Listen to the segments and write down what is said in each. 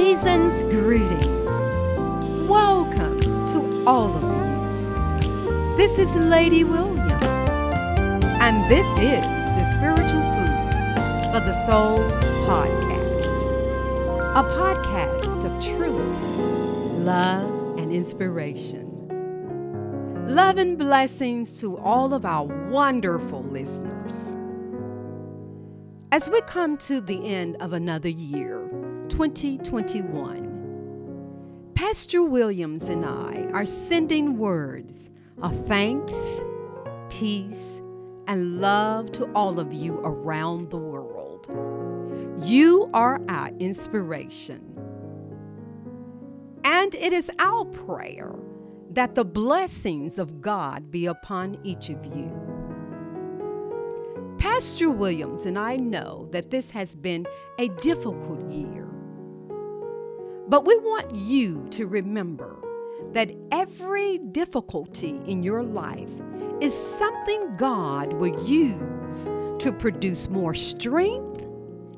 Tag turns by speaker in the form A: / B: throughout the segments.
A: Season's greetings. Welcome to all of you. This is Lady Williams, and this is the Spiritual Food for the Soul podcast, a podcast of truth, love, and inspiration. Love and blessings to all of our wonderful listeners. As we come to the end of another year, 2021, Pastor Williams and I are sending words of thanks, peace, and love to all of you around the world. You are our inspiration. And it is our prayer that the blessings of God be upon each of you. Pastor Williams and I know that this has been a difficult year. But we want you to remember that every difficulty in your life is something God will use to produce more strength,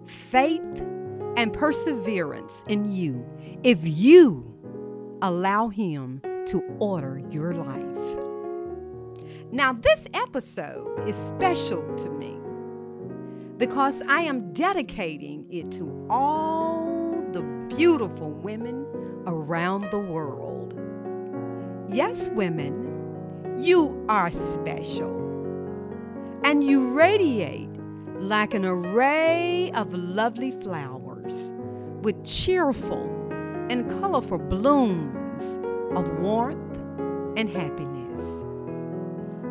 A: faith, and perseverance in you if you allow Him to order your life. Now, this episode is special to me because I am dedicating it to all beautiful women around the world. Yes, women, you are special and you radiate like an array of lovely flowers with cheerful and colorful blooms of warmth and happiness.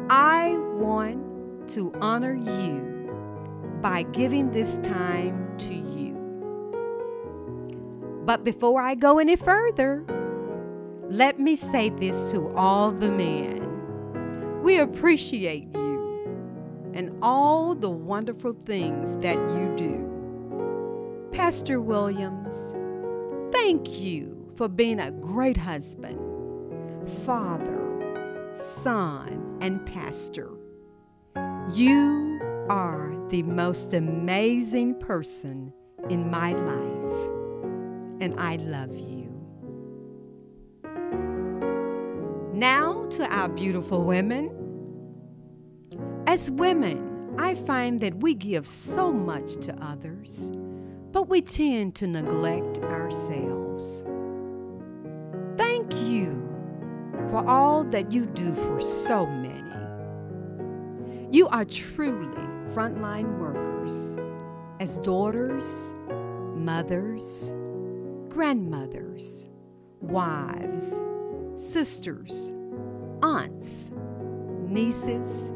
A: I want to honor you by giving this time to you. But before I go any further, let me say this to all the men. We appreciate you and all the wonderful things that you do. Pastor Williams, thank you for being a great husband, father, son, and pastor. You are the most amazing person in my life, and I love you. Now to our beautiful women. As women, I find that we give so much to others, but we tend to neglect ourselves. Thank you for all that you do for so many. You are truly frontline workers as daughters, mothers, grandmothers, wives, sisters, aunts, nieces,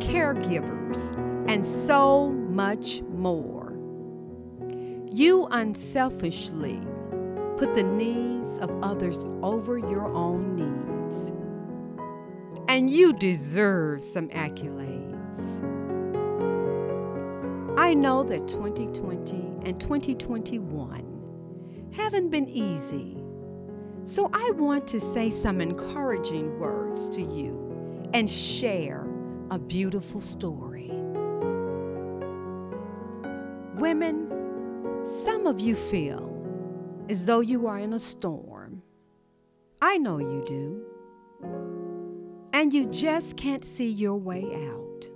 A: caregivers, and so much more. You unselfishly put the needs of others over your own needs. And you deserve some accolades. I know that 2020 and 2021 haven't been easy. So I want to say some encouraging words to you and share a beautiful story. Women, some of you feel as though you are in a storm. I know you do. And you just can't see your way out.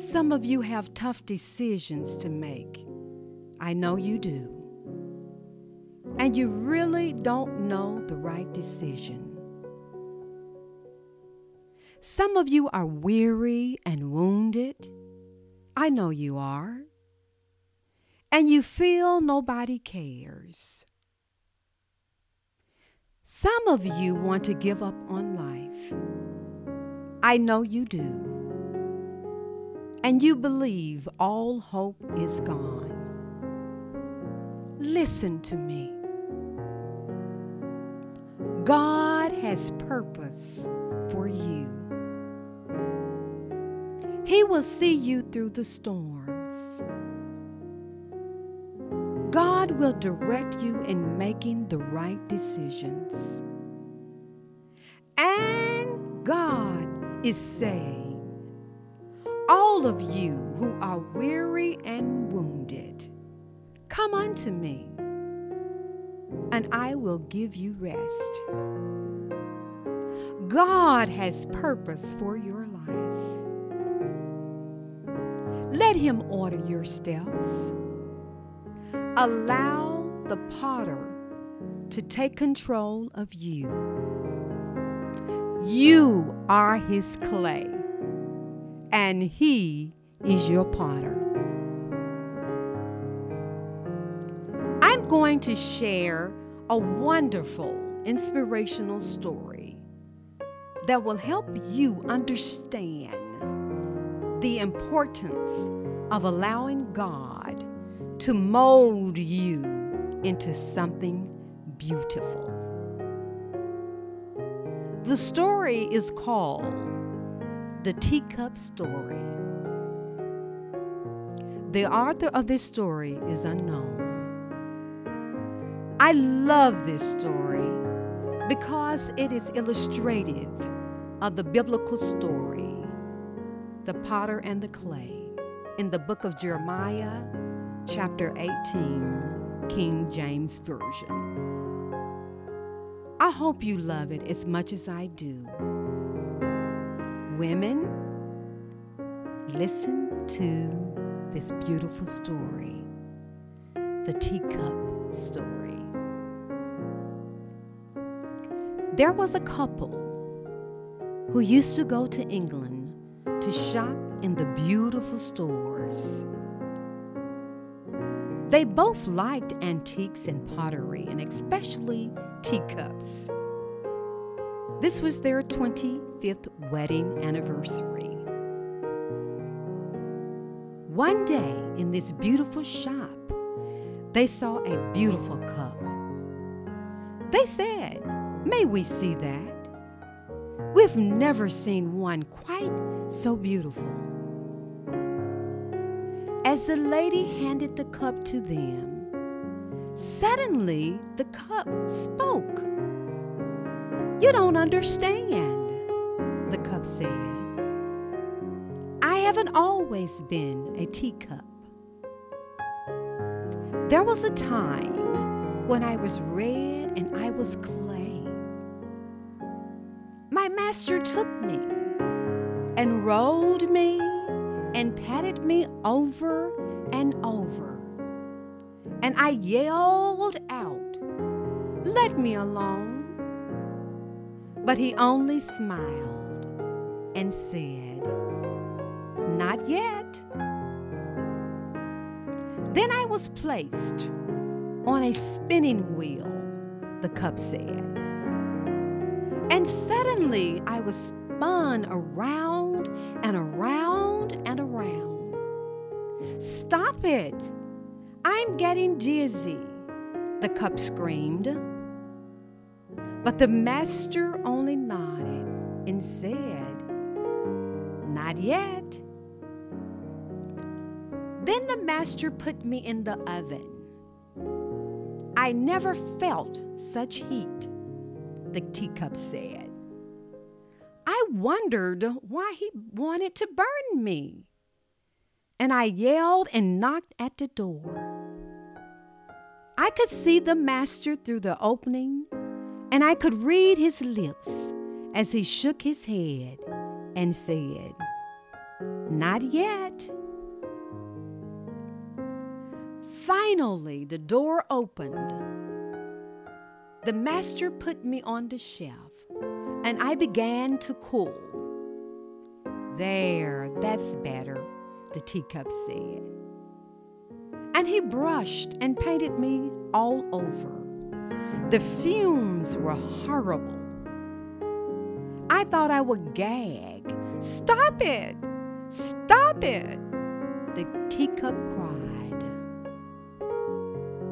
A: Some of you have tough decisions to make. I know you do. And you really don't know the right decision. Some of you are weary and wounded. I know you are and you feel nobody cares. Some of you want to give up on life. I know you do. And you believe all hope is gone. Listen to me. God has purpose for you. He will see you through the storms. God will direct you in making the right decisions. And God is saying, All of you who are weary and wounded, Come unto me, and I will give you rest. God has purpose for your life. Let Him order your steps. Allow the potter to take control of you. You are His clay, and He is your potter. Going to share a wonderful, inspirational story that will help you understand the importance of allowing God to mold you into something beautiful. The story is called The Teacup Story. The author of this story is unknown. I love this story because it is illustrative of the biblical story, the potter and the clay, in the book of Jeremiah, chapter 18, King James Version. I hope you love it as much as I do. Women, listen to this beautiful story the teacup story. There was a couple who used to go to England to shop in the beautiful stores. They both liked antiques and pottery, and especially teacups. This was their 25th wedding anniversary. One day in this beautiful shop, they saw a beautiful cup. They said, May we see that? We've never seen one quite so beautiful. As the lady handed the cup to them, suddenly the cup spoke. You don't understand, the cup said. I haven't always been a teacup. There was a time when I was red and I was clay. Master took me and rolled me and patted me over and over. And I yelled out, Let me alone. But he only smiled and said, Not yet. Then I was placed on a spinning wheel, the cup said. And suddenly I was spun around and around and around. Stop it! I'm getting dizzy, the cup screamed. But the master only nodded and said, Not yet. Then the master put me in the oven. I never felt such heat, the teacup said. I wondered why he wanted to burn me. And I yelled and knocked at the door. I could see the master through the opening, and I could read his lips as he shook his head and said, Not yet. Finally, the door opened. The master put me on the shelf, and I began to cool. There, that's better, the teacup said. And he brushed and painted me all over. The fumes were horrible. I thought I would gag. Stop it! Stop it! The teacup cried.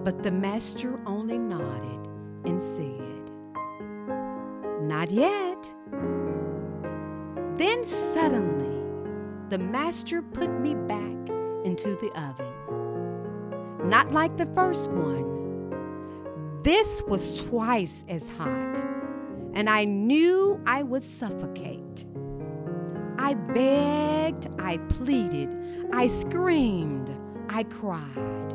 A: But the master only nodded and said, Not yet. Then suddenly, the master put me back into the oven. Not like the first one. This was twice as hot, and I knew I would suffocate. I begged, I pleaded, I screamed, I cried.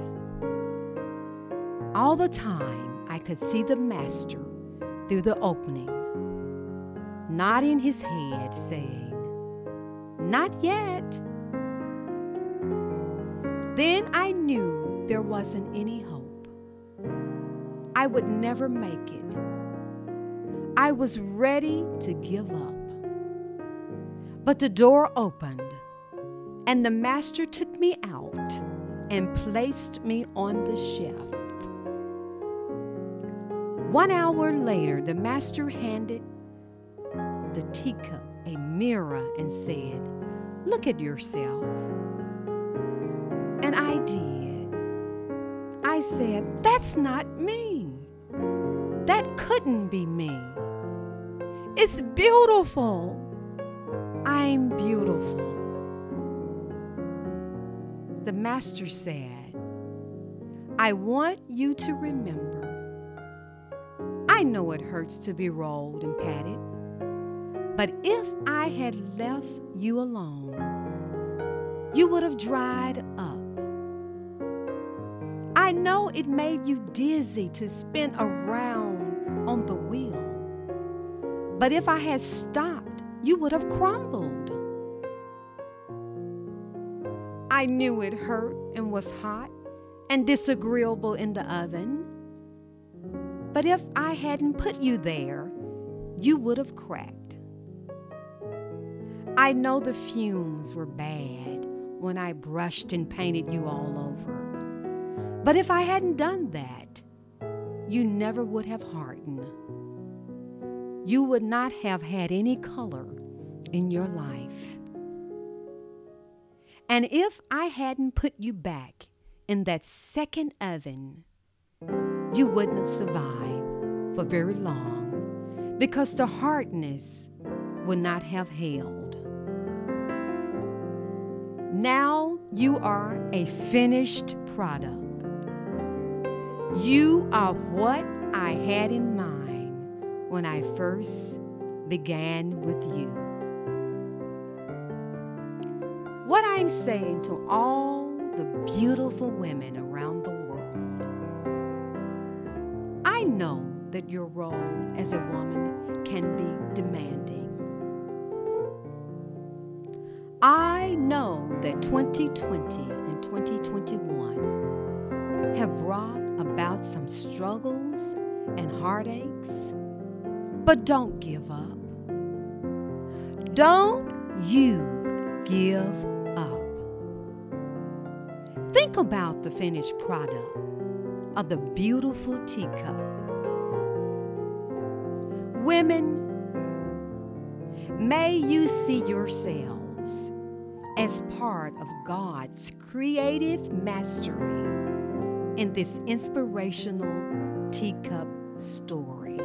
A: All the time, I could see the master through the opening, nodding his head, saying, Not yet. Then I knew there wasn't any hope. I would never make it. I was ready to give up. But the door opened, and the master took me out and placed me on the shelf. One hour later, the master handed the teacup a mirror and said, Look at yourself. And I did. I said, That's not me. That couldn't be me. It's beautiful. I'm beautiful. The master said, I want you to remember. I know it hurts to be rolled and patted, but if I had left you alone, you would have dried up. I know it made you dizzy to spin around on the wheel, but if I had stopped, you would have crumbled. I knew it hurt and was hot and disagreeable in the oven. But if I hadn't put you there, you would have cracked. I know the fumes were bad when I brushed and painted you all over. But if I hadn't done that, you never would have hardened. You would not have had any color in your life. And if I hadn't put you back in that second oven, you wouldn't have survived for very long because the hardness would not have held. Now you are a finished product. You are what I had in mind when I first began with you. What I'm saying to all the beautiful women around the world, that your role as a woman can be demanding. I know that 2020 and 2021 have brought about some struggles and heartaches, but don't give up. Don't you give up. Think about the finished product of the beautiful teacup. Women, may you see yourselves as part of God's creative mastery in this inspirational teacup story.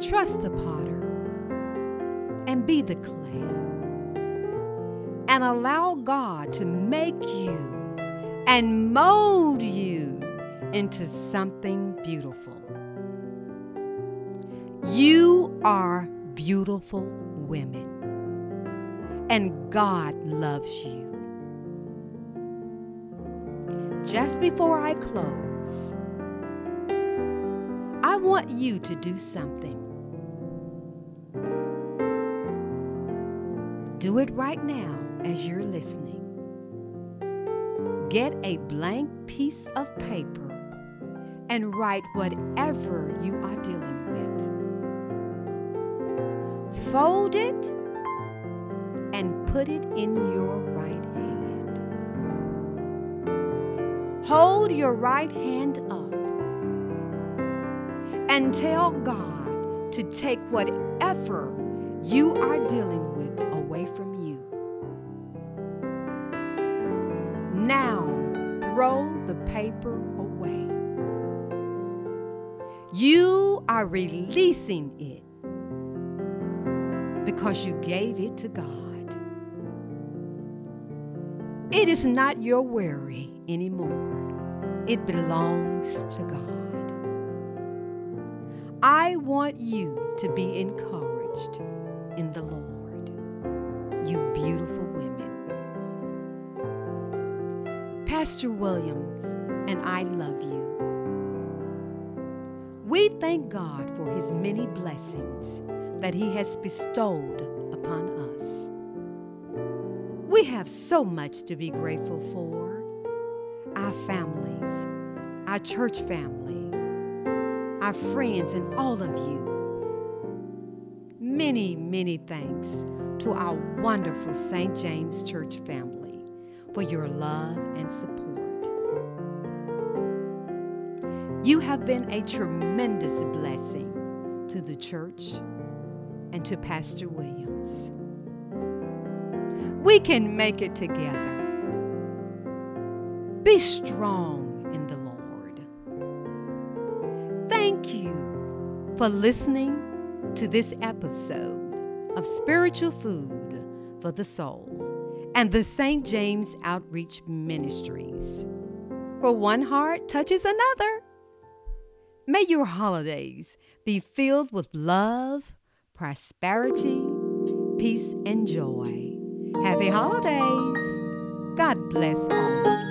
A: Trust the potter and be the clay, and allow God to make you and mold you into something beautiful. You are beautiful women, and God loves you. Just before I close, I want you to do something. Do it right now as you're listening. Get a blank piece of paper and write whatever you are dealing with. Fold it and put it in your right hand. Hold your right hand up and tell God to take whatever you are dealing with away from you. Now throw the paper away. You are releasing it because you gave it to God. It is not your worry anymore, it belongs to God. I want you to be encouraged in the Lord, you beautiful women. Pastor Williams and I love you. We thank God for his many blessings that he has bestowed upon us. We have so much to be grateful for our families, our church family, our friends, and all of you. Many, many thanks to our wonderful St. James Church family for your love and support. You have been a tremendous blessing to the church and to Pastor Williams. We can make it together. Be strong in the Lord. Thank you for listening to this episode of Spiritual Food for the Soul and the St. James Outreach Ministries. For one heart touches another. May your holidays be filled with love, prosperity, peace, and joy. Happy holidays! God bless all